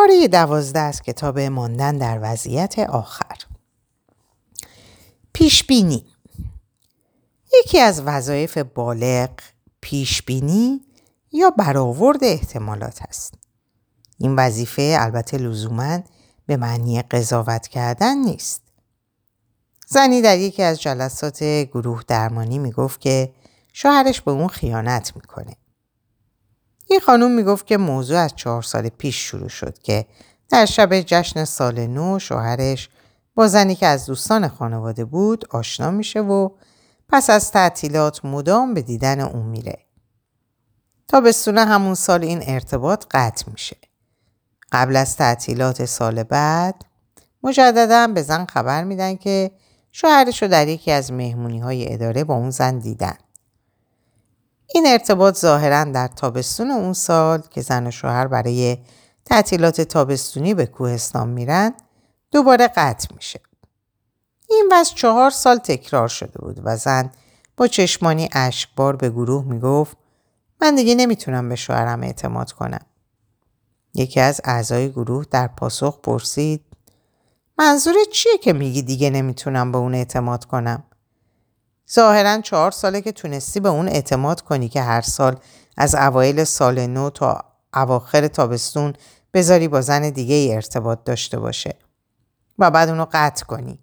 پاره دوازده از کتاب ماندن در وضعیت آخر پیشبینی یکی از وظایف بالغ پیشبینی یا برآورد احتمالات است. این وظیفه البته لزوما به معنی قضاوت کردن نیست. زنی در یکی از جلسات گروه درمانی می‌گفت که شوهرش به اون خیانت می‌کنه. این خانوم می‌گفت که موضوع از چهار سال پیش شروع شد که در شب جشن سال نو شوهرش با زنی که از دوستان خانواده بود آشنا میشه و پس از تعطیلات مدام به دیدن اون میره. تا به سونه همون سال این ارتباط قطع میشه. قبل از تعطیلات سال بعد مجددا به زن خبر میدن که شوهرش رو در یکی از مهمونی های اداره با اون زن دیدن. این ارتباط ظاهرا در تابستون اون سال که زن و شوهر برای تعطیلات تابستونی به کوهستان میرن دوباره قطع میشه. این وضع چهار سال تکرار شده بود و زن با چشمانی اشکبار به گروه می‌گفت من دیگه نمی‌تونم به شوهرم اعتماد کنم. یکی از اعضای گروه در پاسخ پرسید منظور چیه که میگی دیگه نمی‌تونم به اون اعتماد کنم؟ ظاهرا چهار ساله که تونستی به اون اعتماد کنی که هر سال از اوایل سال نو تا اواخر تابستون بذاری با زن دیگه ای ارتباط داشته باشه و بعد اونو قطع کنی.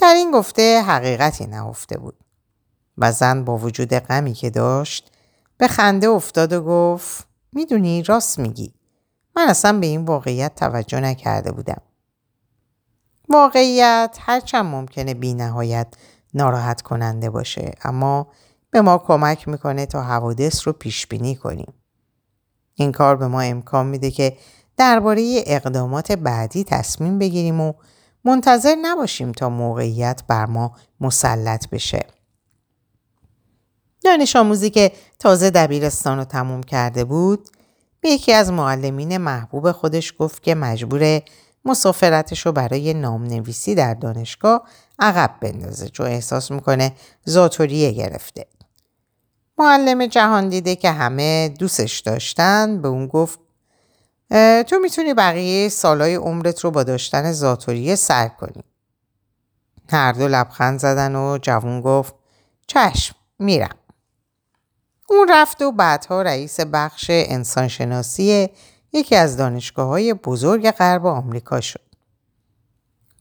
در این گفته حقیقتی نهفته بود و زن با وجود غمی که داشت به خنده افتاد و گفت می‌دونی راست میگی من اصلا به این واقعیت توجه نکرده بودم. واقعیت هرچند ممکنه بی نهایت ناراحت کننده باشه اما به ما کمک می‌کنه تا حوادث رو پیش بینی کنیم. این کار به ما امکان میده که درباره اقدامات بعدی تصمیم بگیریم و منتظر نباشیم تا موقعیت بر ما مسلط بشه. دانش آموزی که تازه دبیرستان رو تموم کرده بود به یکی از معلمین محبوب خودش گفت که مجبور مسافرتش رو برای نام نویسی در دانشگاه عقب بندازه چون احساس می‌کنه زاتوریه گرفته. معلم جهان دیده که همه دوستش داشتن به اون گفت تو می‌تونی بقیه سالای عمرت رو با داشتن زاتوریه سر کنی. هر دو لبخند زدن و جوون گفت چشم میرم. اون رفت و بعدها رئیس بخش انسانشناسی یکی از دانشگاه های بزرگ غرب آمریکا شد.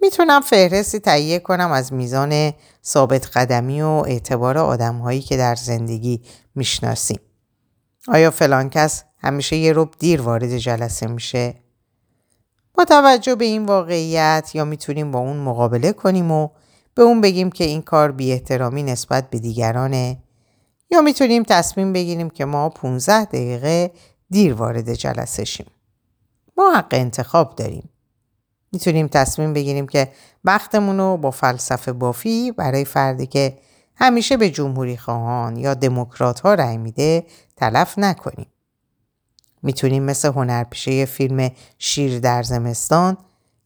می‌تونم فهرستی تهیه کنم از میزان ثابت قدمی و اعتبار آدم هایی که در زندگی می‌شناسیم. آیا فلان کس همیشه یه رب دیر وارد جلسه میشه؟ با توجه به این واقعیت یا می‌تونیم با اون مقابله کنیم و به اون بگیم که این کار بی احترامی نسبت به دیگرانه یا می‌تونیم تصمیم بگیریم که ما 15 دقیقه دیر وارد جلسه شیم. ما حق انتخاب داریم. می‌تونیم تصمیم بگیریم که وقتمون رو با فلسفه بافی برای فردی که همیشه به جمهوری خواهان یا دموکرات ها رأی میده تلف نکنیم. می‌تونیم مثل هنرپیشه فیلم شیر در زمستان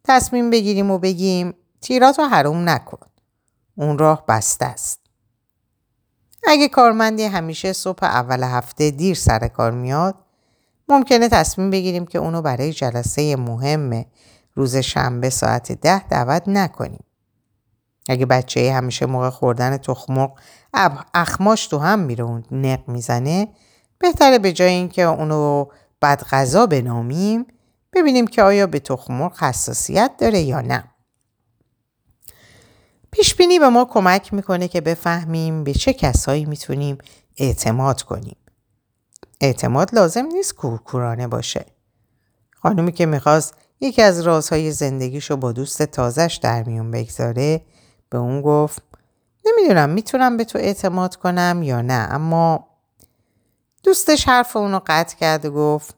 تصمیم بگیریم و بگیم تیرات رو حروم نکن. اون راه بسته است. اگه کارمندی همیشه صبح اول هفته دیر سر کار میاد ممکنه تصمیم بگیریم که اونو برای جلسه مهم روز شنبه ساعت ده دعوت نکنیم. اگه بچه همیشه موقع خوردن تخمق اخماش تو هم میره و نق می‌زنه بهتره به جای اینکه اونو بد غذا بنامیم ببینیم که آیا به تخمق حساسیت داره یا نه. پیشبینی به ما کمک می‌کنه که بفهمیم به چه کسایی می‌تونیم اعتماد کنیم. اعتماد لازم نیست کورکورانه باشه. خانومی که می‌خواست یکی از رازهای زندگیشو با دوست تازش در میون بگذاره به اون گفت نمی‌دونم می‌تونم به تو اعتماد کنم یا نه اما دوستش حرف اونو قطع کرد و گفت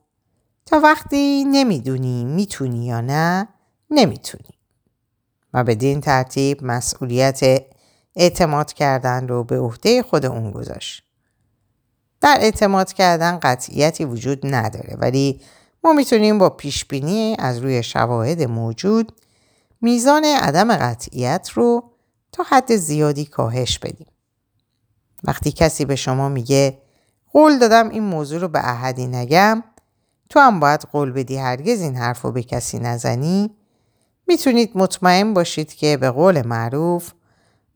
تا وقتی نمی‌دونی می‌تونی یا نه نمی‌تونی و بدین ترتیب مسئولیت اعتماد کردن رو به عهده خود اون گذاشت. در اعتماد کردن قطعیتی وجود نداره ولی ما می‌تونیم با پیشبینی از روی شواهد موجود میزان عدم قطعیت رو تا حد زیادی کاهش بدیم. وقتی کسی به شما میگه قول دادم این موضوع رو به احدی نگم تو هم باید قول بدی هرگز این حرف رو به کسی نزنی می‌تونید مطمئن باشید که به قول معروف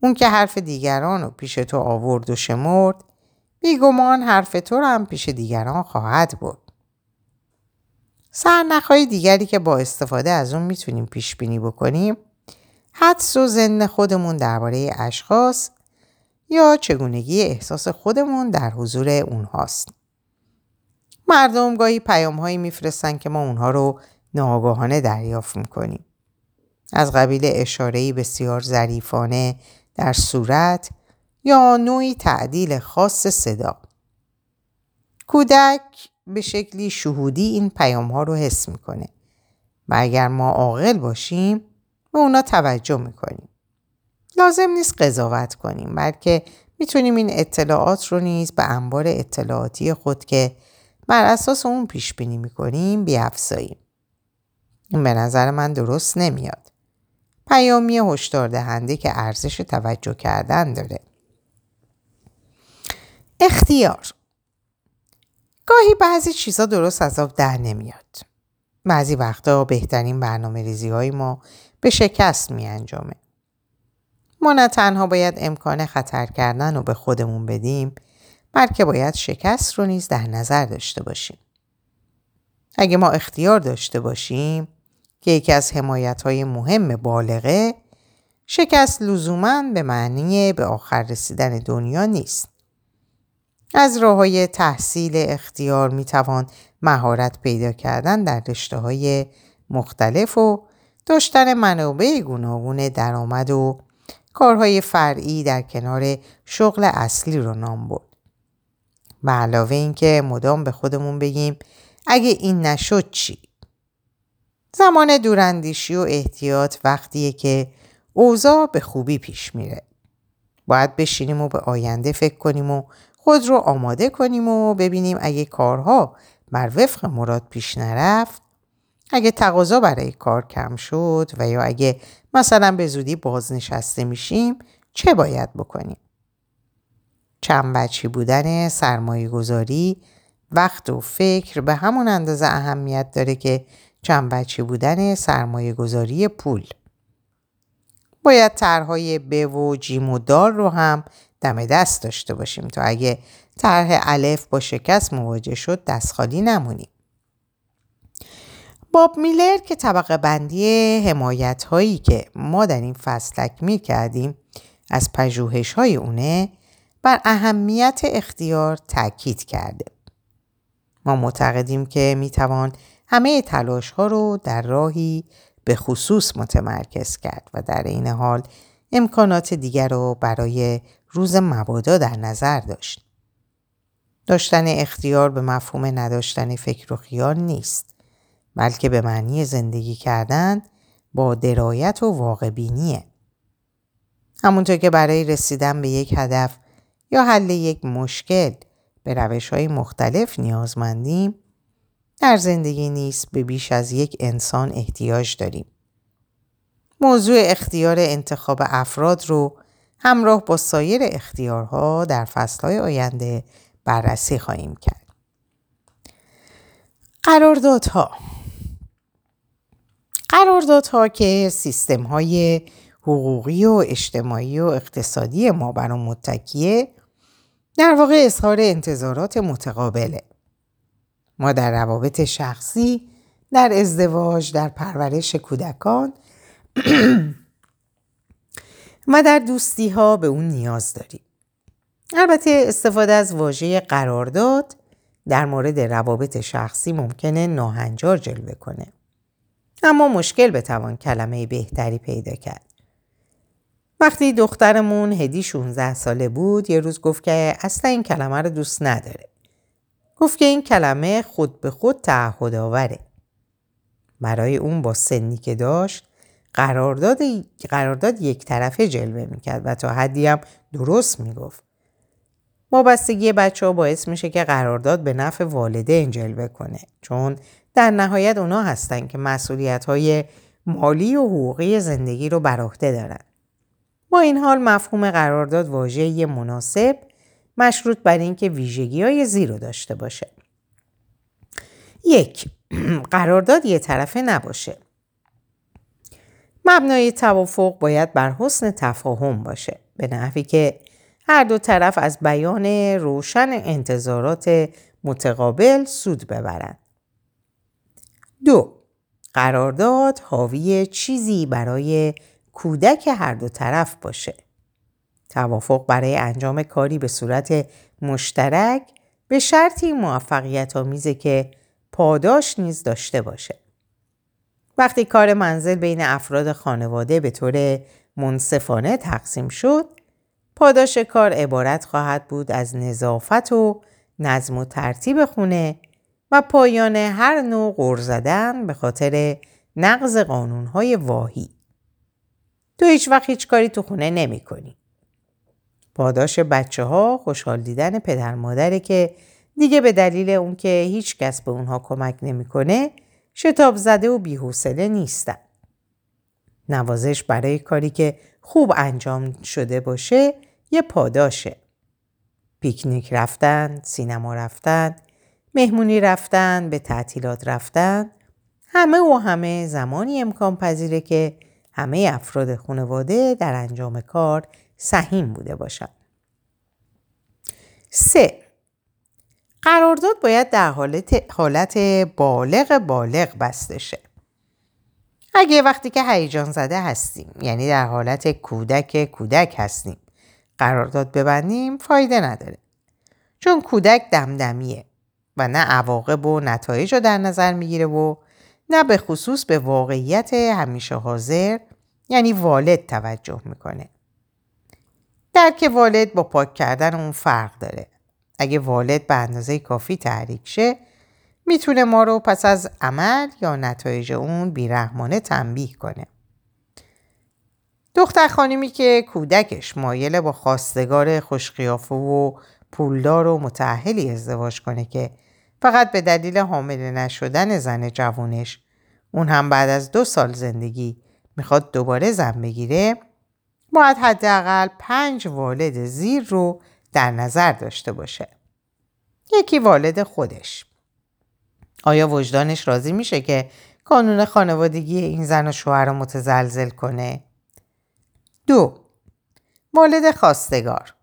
اون که حرف دیگران رو پیش تو آورد و شمرد بیگمان حرف تو رو هم پیش دیگران خواهد بود. سرنخهای دیگری که با استفاده از اون می‌تونیم پیش بینی بکنیم حدس و زن خودمون درباره اشخاص یا چگونگی احساس خودمون در حضور اونهاست. مردم گاهی پیام هایی میفرستن که ما اونها رو ناگاهانه دریافت می‌کنیم. از قبیل اشارهی بسیار ظریفانه در صورت یا نوعی تعدیل خاص صدا. کودک به شکلی شهودی این پیام ها رو حس می‌کنه و اگر ما عاقل باشیم به اونا توجه می‌کنیم. لازم نیست قضاوت کنیم بلکه می‌تونیم این اطلاعات رو نیز به انبار اطلاعاتی خود که بر اساس اون پیش بینی می‌کنیم بیافزاییم. این به نظر من درست نمیاد. پیامی هشدار دهنده که ارزش توجه کردن داره. اختیار گاهی بعضی چیزا درست از آب در نمیاد. بعضی وقتا بهترین برنامه ریزی های ما به شکست می انجامه. ما نه تنها باید امکان خطر کردن رو به خودمون بدیم بلکه باید شکست رو نیز در نظر داشته باشیم. اگه ما اختیار داشته باشیم که یکی از حمایت های مهم بالغه شکست لزوما به معنی به آخر رسیدن دنیا نیست. از راه های تحصیل اختیار می توان مهارت پیدا کردن در رشته های مختلف و داشتن منابع گوناگون درآمد و کارهای فرعی در کنار شغل اصلی رو نام برد. به علاوه اینکه مدام به خودمون بگیم اگه این نشد چی؟ زمان دوراندیشی و احتیاط وقتیه که اوضاع به خوبی پیش میره. باید بشینیم و به آینده فکر کنیم و خود رو آماده کنیم و ببینیم اگه کارها بر وفق مراد پیش نرفت اگه تقاضا برای کار کم شد و یا اگه مثلا به زودی بازنشسته میشیم چه باید بکنیم؟ چند بچی بودن سرمایه گذاری وقت و فکر به همون اندازه اهمیت داره که چند بچه بودن سرمایه گذاری پول. باید طرحهای ب و جیم و دار رو هم دم دست داشته باشیم تا اگه طرح الف با شکست مواجه شد دست خالی نمونیم. باب میلر که طبقه بندی حمایت هایی که ما در این فصل تکمیل کردیم از پژوهش های اونه بر اهمیت اختیار تاکید کرده. ما معتقدیم که می‌توان همه تلاش ها رو در راهی به خصوص متمرکز کرد و در این حال امکانات دیگر رو برای روز مبادا در نظر داشت. داشتن اختیار به مفهوم نداشتن فکر و خیال نیست بلکه به معنی زندگی کردن با درایت و واقع بینیه. همونطور که برای رسیدن به یک هدف یا حل یک مشکل به روش های مختلف نیازمندیم در زندگی نیست به بیش از یک انسان احتیاج داریم. موضوع اختیار انتخاب افراد رو همراه با سایر اختیارها در فصلهای آینده بررسی خواهیم کرد. قراردادها قراردادها که سیستم های حقوقی و اجتماعی و اقتصادی ما بر متکیه در واقع اظهار انتظارات متقابله. ما در روابط شخصی، در ازدواج، در پرورش کودکان و در دوستی ها به اون نیاز داریم. البته استفاده از واژه قرارداد در مورد روابط شخصی ممکنه ناهنجار جلوه کنه. اما مشکل بتوان کلمه بهتری پیدا کرد. وقتی دخترمون هدی 16 ساله بود یه روز گفت که اصلا این کلمه رو دوست نداره. گفت که این کلمه خود به خود تعهد آوره. برای اون با سنی که داشت قرارداد, قرارداد یک طرفه جلوه می‌کرد و تا حدی هم درست می‌گفت. وابستگی بچه ها باعث میشه که قرارداد به نفع والدین جلوه کنه چون در نهایت اونا هستن که مسئولیت های مالی و حقوقی زندگی رو بر عهده دارن. با این حال مفهوم قرارداد واژه مناسب مشروط بر اینکه ویژگی های زیر رو داشته باشه. یک قرارداد یه طرفه نباشه. مبنای توافق باید بر حسن تفاهم باشه به نحوی که هر دو طرف از بیان روشن انتظارات متقابل سود ببرند. دو قرارداد حاوی چیزی برای کودک هر دو طرف باشه. توافق برای انجام کاری به صورت مشترک به شرطی موفقیت آمیزه که پاداش نیز داشته باشه. وقتی کار منزل بین افراد خانواده به طور منصفانه تقسیم شد، پاداش کار عبارت خواهد بود از نظافت و نظم و ترتیب خونه و پایان هر نوع غور زدن به خاطر نقض قانونهای واهی. تو هیچ وقت هیچ کاری تو خونه نمی کنی. پاداش بچه ها خوشحال دیدن پدر مادره که دیگه به دلیل اون که هیچ کس به اونها کمک نمی‌کنه شتاب زده و بیحوصله نیستن. نوازش برای کاری که خوب انجام شده باشه یه پاداشه. پیکنیک رفتن، سینما رفتن، مهمونی رفتن، به تعطیلات رفتن، همه و همه زمانی امکان پذیره که همه افراد خانواده در انجام کار سهیم بوده باشند. سه قرارداد باید در حالت, حالت بالغ بالغ بسته شه. اگه وقتی که هیجان زده هستیم یعنی در حالت کودک کودک هستیم قرارداد ببندیم فایده نداره. چون کودک دمدمیه و نه عواقب و نتایج رو در نظر می‌گیره و نه به خصوص به واقعیت همیشه حاضر یعنی والد توجه می‌کنه. درک والد با پاک کردن اون فرق داره. اگه والد به اندازه کافی تحریک شه می‌تونه ما رو پس از عمل یا نتایج اون بیرحمانه تنبیه کنه. دختر خانمی که کودکش مایل با خواستگار خوشقیافه و پولدار و متعهلی ازدواج کنه که فقط به دلیل حامل نشدن زن جوانش اون هم بعد از دو سال زندگی می‌خواد دوباره زن بگیره باید حداقل پنج والد زیر رو در نظر داشته باشه. یکی والد خودش. آیا وجدانش راضی میشه که کانون خانوادگی این زن و شوهر رو متزلزل کنه؟ دو والد خواستگار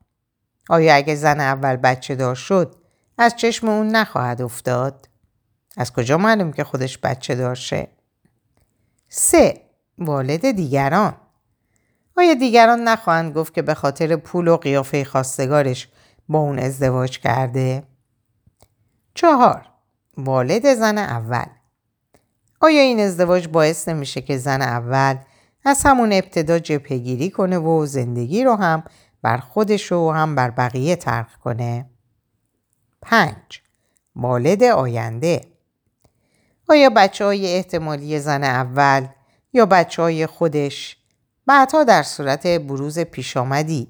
آیا اگه زن اول بچه دار شد از چشم اون نخواهد افتاد؟ از کجا معلوم که خودش بچه دارشه؟ سه والد دیگران آیا دیگران نخواهند گفت که به خاطر پول و قیافه خواستگارش با اون ازدواج کرده؟ چهار والد زن اول آیا این ازدواج باعث نمیشه که زن اول از همون ابتدا جپگیری کنه و زندگی رو هم بر خودش و هم بر بقیه ترک کنه؟ پنج والد آینده آیا بچه های احتمالی زن اول یا بچه های خودش بعدها در صورت بروز پیش آمدی.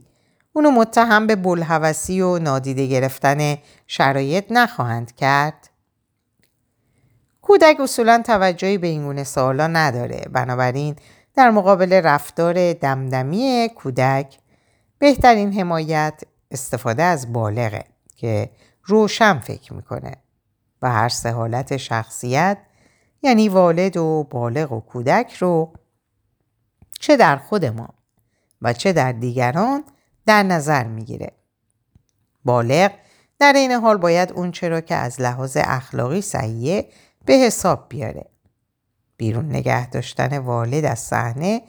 اونو متهم به بلحوثی و نادیده گرفتن شرایط نخواهند کرد؟ کودک اصولا توجهی به این گونه سوالا نداره. بنابراین در مقابل رفتار دمدمی کودک بهترین حمایت استفاده از بالغه که روشن فکر می‌کنه. و هر سه حالت شخصیت یعنی والد و بالغ و کودک رو چه در خود ما و چه در دیگران در نظر می‌گیره. بالغ در این حال باید اون چرا که از لحاظ اخلاقی صحیحه به حساب بیاره. بیرون نگه داشتن والد از صحنه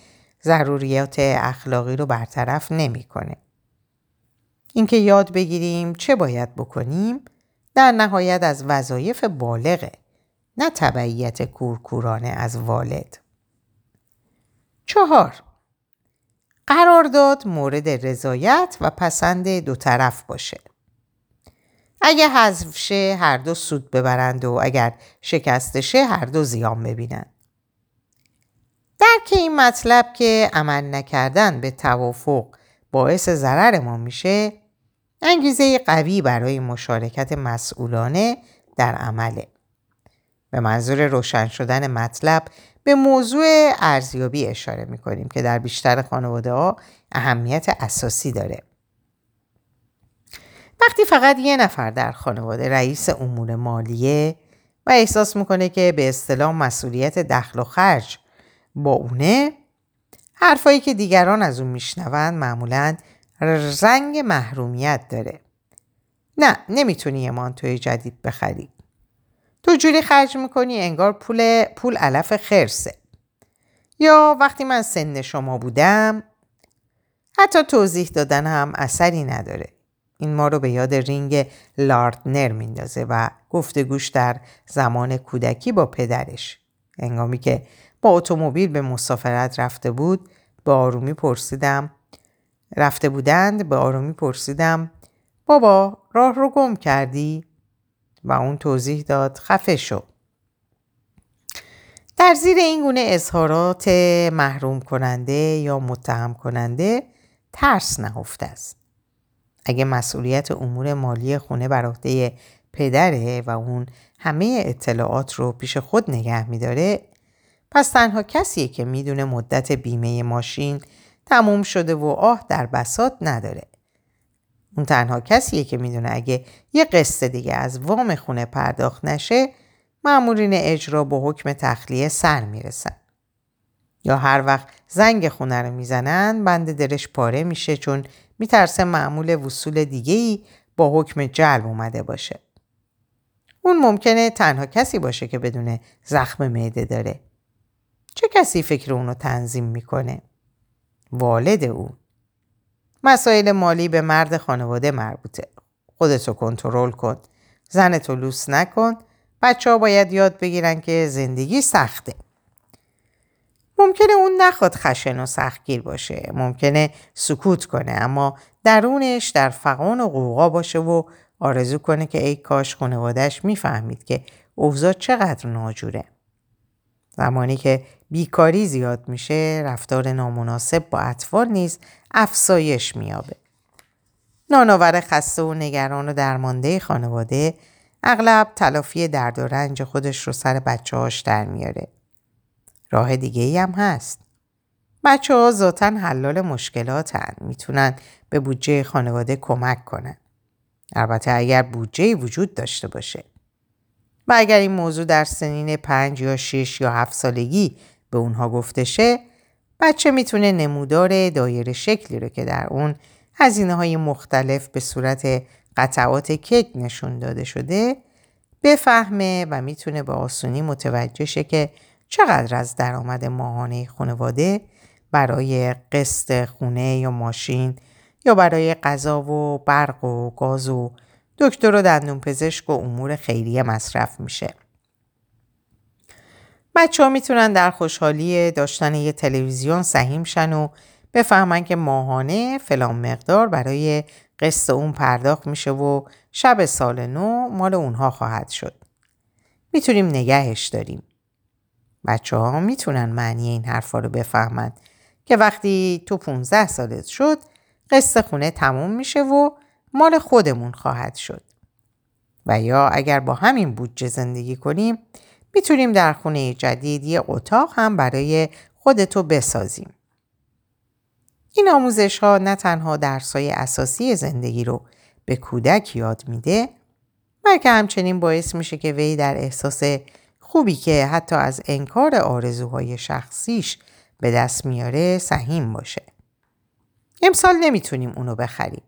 ضروریات اخلاقی رو برطرف نمی‌کنه. اینکه یاد بگیریم چه باید بکنیم در نهایت از وظایف بالغه نه تبعیت کورکورانه از والد. چهار قرارداد مورد رضایت و پسند دو طرف باشه. اگه حذف شه هر دو سود ببرند و اگر شکسته شه هر دو زیان ببینند. درک این مطلب که عمل نکردن به توافق باعث ضرر ما میشه انگیزه قوی برای مشارکت مسئولانه در عمله. به منظور روشن شدن مطلب به موضوع ارزیابی اشاره می کنیم که در بیشتر خانواده ها اهمیت اساسی داره. وقتی فقط یه نفر در خانواده رئیس امور مالیه و احساس می‌کنه که به اصطلاح مسئولیت دخل و خرج با اونه حرفایی که دیگران از اون میشنوند معمولا رنگ محرومیت داره نه نمی‌تونی یه مانتوی جدید بخری تو جوری خرج می‌کنی انگار پول پول علف خرسه. یا وقتی من سن شما بودم حتی توضیح دادن هم اثری نداره. این ما رو به یاد رینگ لاردنر میندازه و گفتگوش در زمان کودکی با پدرش. انگامی که با اتومبیل به مسافرت رفته بود به آرومی پرسیدم. رفته بودند به آرومی پرسیدم. بابا راه رو گم کردی؟ و اون توضیح داد خفه شو. در زیر این گونه اظهارات محروم کننده یا متهم کننده ترس نهفته است. اگه مسئولیت امور مالی خونه بر عهده پدره و اون همه اطلاعات رو پیش خود نگه میداره پس تنها کسیه که می‌دونه مدت بیمه ماشین تموم شده و آه در بسات نداره. اون تنها کسیه که می‌دونه اگه یه قسط دیگه از وام خونه پرداخت نشه معمولین اجرا با حکم تخلیه سر می‌رسن. یا هر وقت زنگ خونه رو می‌زنن بند درش پاره میشه چون میترسه معمول وصول دیگه ای با حکم جلب اومده باشه. اون ممکنه تنها کسی باشه که بدون زخم معده داره. چه کسی فکر اونو تنظیم می‌کنه؟ والد او. مسائل مالی به مرد خانواده مربوطه. خودتو کنترل کن. زنتو لوس نکن. بچه ها باید یاد بگیرن که زندگی سخته. ممکنه اون نخواد خشن و سختگیر باشه. ممکنه سکوت کنه اما درونش در فقان و قوقا باشه و آرزو کنه که ای کاش خانوادهش می‌فهمید که اوضاع چقدر ناجوره. زمانی که بیکاری زیاد میشه رفتار نامناسب با اطفال نیز افزایش میابه. نانآور خسته و نگران و درمانده خانواده اغلب تلافی درد و رنج خودش رو سر بچه هاش در میاره. راه دیگه ای هم هست. بچه ها ذاتا حلال مشکلات هن. می‌تونن به بودجه خانواده کمک کنن. البته اگر بودجه وجود داشته باشه. و اگر این موضوع در سنین پنج یا شش یا هفت سالگی به اونها گفته شه بچه می‌تونه نمودار دایره شکلی رو که در اون هزینه های مختلف به صورت قطعات کیک نشون داده شده بفهمه و می‌تونه به آسونی متوجه شه که چقدر از درآمد ماهانه خانواده برای قسط خونه یا ماشین یا برای غذا و برق و گاز و دکتر و دندون پزشک و امور خیریه مصرف میشه. بچه ها می‌تونن در خوشحالی داشتن یه تلویزیون سهیم شن و بفهمن که ماهانه فلان مقدار برای قسط اون پرداخت میشه و شب سال نو مال اونها خواهد شد. می‌تونیم نگهش داریم. بچه ها می‌تونن معنی این حرفا رو بفهمن که وقتی تو 15 سالت شد قسط خونه تموم میشه و مال خودمون خواهد شد. و یا اگر با همین بودجه زندگی کنیم می‌تونیم در خونه جدید یه اتاق هم برای خودتو بسازیم. این آموزش ها نه تنها درسای اساسی زندگی رو به کودک یاد میده بلکه همچنین باعث میشه که وی در احساس خوبی که حتی از انکار آرزوهای شخصیش به دست میاره سهیم باشه. امسال نمی‌تونیم اونو بخریم.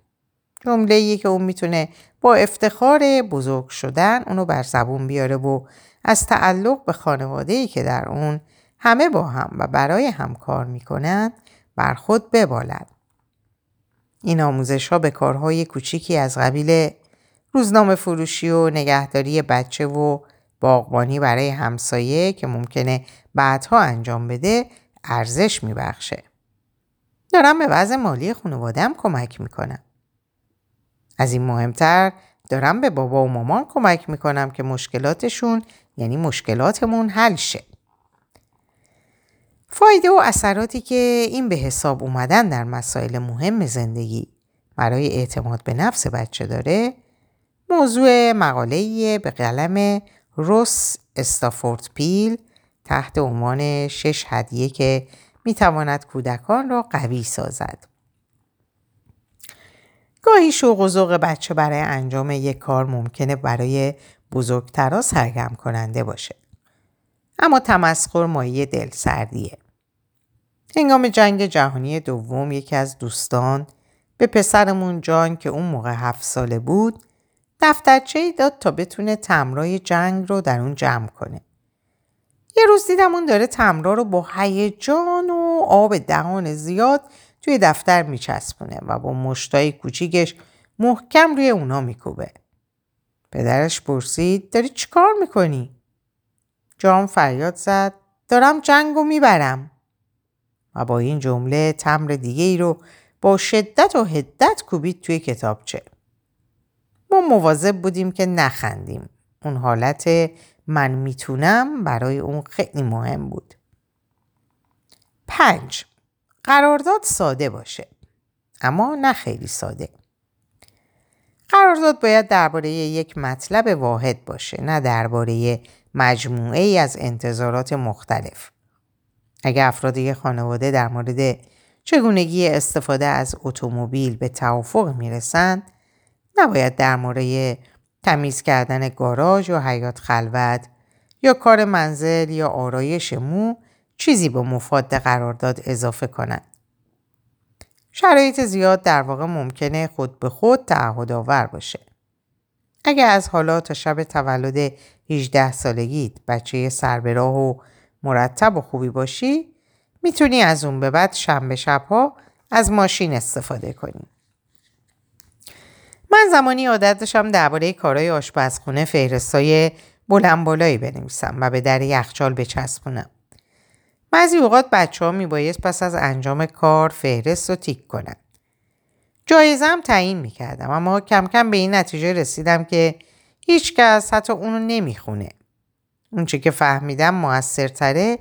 جمله که اون می‌تونه با افتخار بزرگ شدن اونو بر زبون بیاره و از تعلق به خانواده ای که در اون همه با هم و برای هم کار می‌کنن بر خود ببالد. این آموزش ها به کارهای کوچیکی از قبیل روزنامه فروشی و نگهداری بچه و باغبانی برای همسایه که ممکنه بعدها انجام بده ارزش میبخشه. دارم به وضع مالی خانوادم کمک می‌کنم. از این مهمتر دارم به بابا و مامان کمک می‌کنم که مشکلاتشون یعنی مشکلاتمون حل شه. فایده و اثراتی که این به حساب اومدن در مسائل مهم زندگی برای اعتماد به نفس بچه داره موضوع مقاله به قلم روس استافورد پیل تحت عنوان شش هدیه که می‌تواند کودکان را قوی سازد. گاهی شوق و ذوق بچه برای انجام یک کار ممکنه برای بزرگترا سرگرم کننده باشه. اما تمسخر مایه دل سردیه. هنگام جنگ جهانی دوم یکی از دوستان به پسرمون جان که اون موقع هفت ساله بود دفترچه ای داد تا بتونه تمرای جنگ رو در اون جمع کنه. یه روز دیدم اون داره تمرا رو با هیجان و آب دهان زیاد توی دفتر میچسبونه و با مشتای کوچیکش محکم روی اونا میکوبه. پدرش پرسید داری چیکار می‌کنی؟ جان فریاد زد دارم جنگو می‌برم. و با این جمله تمر دیگه ای رو با شدت و هدت کوبید توی کتابچه. ما مواظب بودیم که نخندیم. اون حالت من می‌تونم برای اون خیلی مهم بود. پنج قرارداد ساده باشه اما نه خیلی ساده. قرارداد باید درباره یک مطلب واحد باشه نه درباره مجموعه ای از انتظارات مختلف. اگر افراد یک خانواده در مورد چگونگی استفاده از اتومبیل به توافق می‌رسند نباید در مورد تمیز کردن گاراژ یا حیات خلوت یا کار منزل یا آرایش مو چیزی به مفاد قرارداد اضافه کنند. شرایط زیاد در واقع ممکنه خود به خود تعهد آور باشه. اگر از حالا تا شب تولد 18 سالگیت بچه سربراه و مرتب و خوبی باشی می‌تونی از اون به بعد شنبه شبها از ماشین استفاده کنی. من زمانی عادت داشتم درباره کارهای آشپزخونه فهرستای بلند بالایی بنویسم و به در یخچال بچسبونم. بعضی اوقات بچه ها میبایست پس از انجام کار فهرست رو تیک کنن. جایزم تعیین می‌کردم اما کم کم به این نتیجه رسیدم که هیچکس حتی اونو نمی‌خونه. اونچه که فهمیدم موثرتره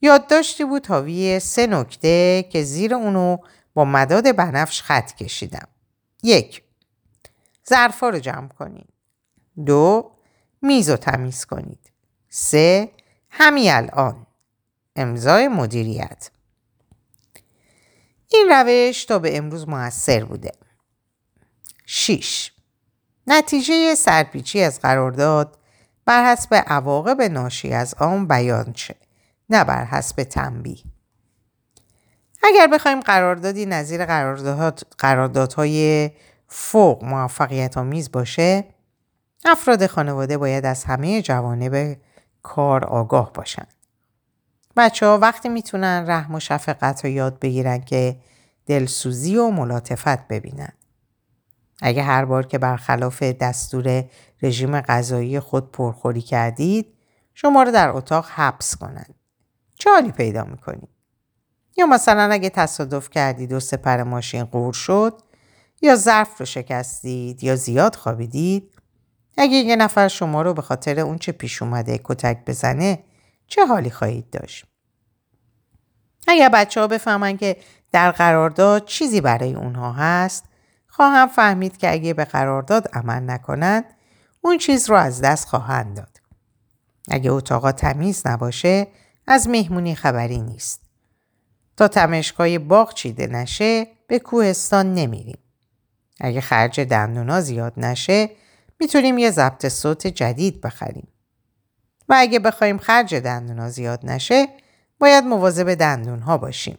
یادداشتی بود حاوی سه نکته که زیر اونو با مداد بنفش خط کشیدم. یک ظرفا رو جمع کنید. دو میز رو تمیز کنید. سه همین الان امضای مدیریت این روش تا به امروز موثر بوده. 6. نتیجه سرپیچی از قرارداد بر حسب عواقب ناشی از آن بیان شه نه بر حسب تنبیه اگر بخوایم قراردادی نظیر قراردادهای فوق موفقیت آمیز باشه افراد خانواده باید از همه جوانب کار آگاه باشند. بچه ها وقتی می‌تونن رحم و شفقت رو یاد بگیرن که دلسوزی و ملاتفت ببینن. اگه هر بار که برخلاف دستور رژیم غذایی خود پرخوری کردید شما رو در اتاق حبس کنند. چه حالی پیدا می‌کنید؟ یا مثلا اگه تصادف کردید و سپر ماشین قور شد یا ظرف رو شکستید یا زیاد خوابیدید اگه یه نفر شما رو به خاطر اون چه پیش اومده کتک بزنه چه حالی خواهید داشت؟ اگر بچه ها بفهمن که در قرارداد چیزی برای اونها هست خواهم فهمید که اگه به قرارداد عمل نکنند اون چیز رو از دست خواهند داد. اگه اتاقا تمیز نباشه از مهمونی خبری نیست. تا تمشکای باغ چیده نشه به کوهستان نمیریم. اگه خرج دندونا زیاد نشه می‌تونیم یه ضبط صوت جدید بخریم. و اگه بخوایم خرج دندونا زیاد نشه باید مواظب دندونها باشیم.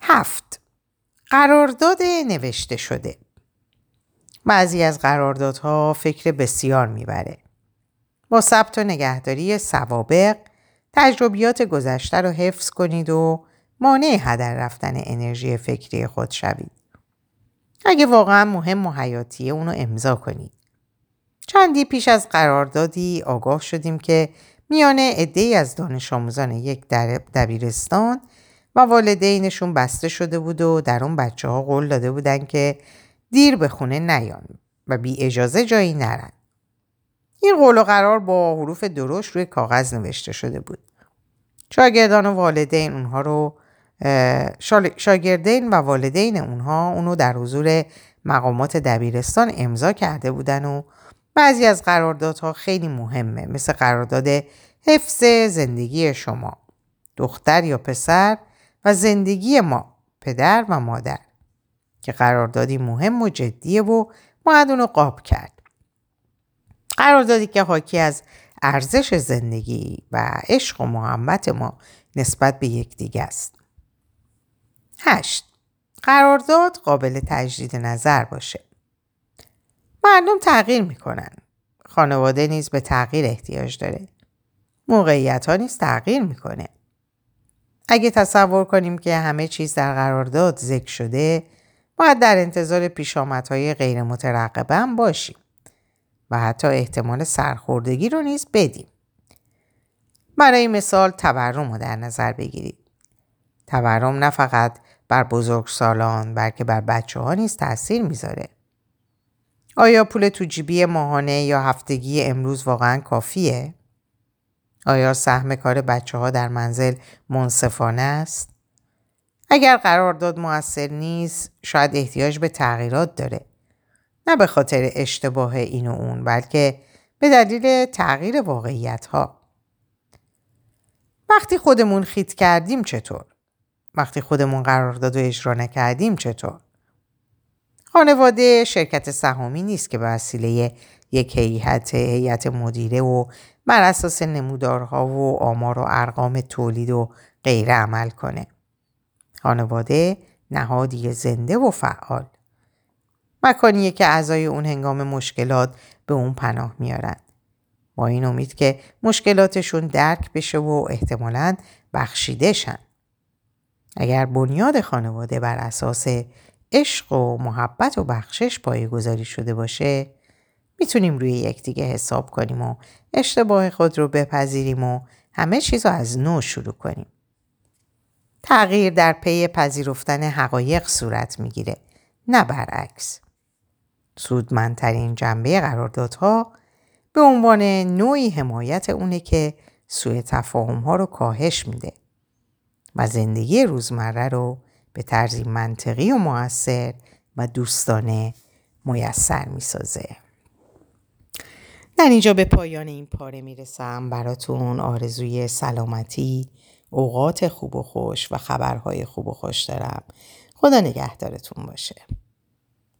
هفت قرارداد نوشته شده بعضی از قراردادها فکر بسیار می‌بره. با ثبت و نگهداری سوابق تجربیات گذشته رو حفظ کنید و مانع هدر رفتن انرژی فکری خود شوید. اگه واقعا مهم و حیاتیه اونو امضا کنید. چندی پیش از قراردادی آگاه شدیم که میان عده از دانش آموزان یک دبیرستان و والدینشون بسته شده بود و در اون بچه ها قول داده بودن که دیر به خونه نیان و بی اجازه جایی نرن. این قول و قرار با حروف درشت روی کاغذ نوشته شده بود. شاگردان و والدین اونها رو شاگردین و والدین اونها اونو در حضور مقامات دبیرستان امضا کرده بودن و بعضی از قراردادها خیلی مهمه مثل قرارداد حفظ زندگی شما دختر یا پسر و زندگی ما پدر و مادر که قراردادی مهم و جدیه و باید اونو قاب کرد قراردادی که حاکی از ارزش زندگی و عشق و محبت ما نسبت به یکدیگه است. هشت قرارداد قابل تجدید نظر باشه. مردم تغییر می‌کنن. خانواده نیز به تغییر احتیاج داره. موقعیت ها نیز تغییر می‌کنه. اگه تصور کنیم که همه چیز در قرارداد ذکر شده باید در انتظار پیشامدهای غیر مترقبه هم باشیم و حتی احتمال سرخوردگی رو نیز بدیم. برای مثال تورم رو در نظر بگیرید. تورم نه فقط بر بزرگسالان بلکه بر بچه ها نیز تاثیر می‌ذاره. آیا پول تو جیبی ماهانه یا هفتگی امروز واقعا کافیه؟ آیا سهم کار بچه ها در منزل منصفانه است؟ اگر قرارداد موثر نیست شاید احتیاج به تغییرات داره. نه به خاطر اشتباه این و اون بلکه به دلیل تغییر واقعیت ها. وقتی خودمون خیت کردیم چطور؟ وقتی خودمون قرارداد و اجرا نکردیم چطور؟ خانواده شرکت سهامی نیست که به وسیله یک هیئت هیئت مدیره و بر اساس نمودارها و آمار و ارقام تولید و غیره عمل کنه. خانواده نهادی زنده و فعال. مکانیه که اعضای اون هنگام مشکلات به اون پناه میارن. با این امید که مشکلاتشون درک بشه و احتمالاً بخشیده شن. اگر بنیاد خانواده بر اساس عشق و محبت و بخشش پایه گذاری شده باشه می‌تونیم روی یکدیگه حساب کنیم و اشتباه خود رو بپذیریم و همه چیز رو از نو شروع کنیم. تغییر در پی پذیرفتن حقایق صورت می‌گیره نه برعکس. سودمندترین جنبه قراردادها به عنوان نوعی حمایت اونه که سوء تفاهم ها رو کاهش میده و زندگی روزمره رو به طرزی منطقی و موثر و دوستانه میسر می‌سازه. در اینجا به پایان این پاره می‌رسم. براتون آرزوی سلامتی اوقات خوب و خوش و خبرهای خوب و خوش دارم. خدا نگهدارتون باشه.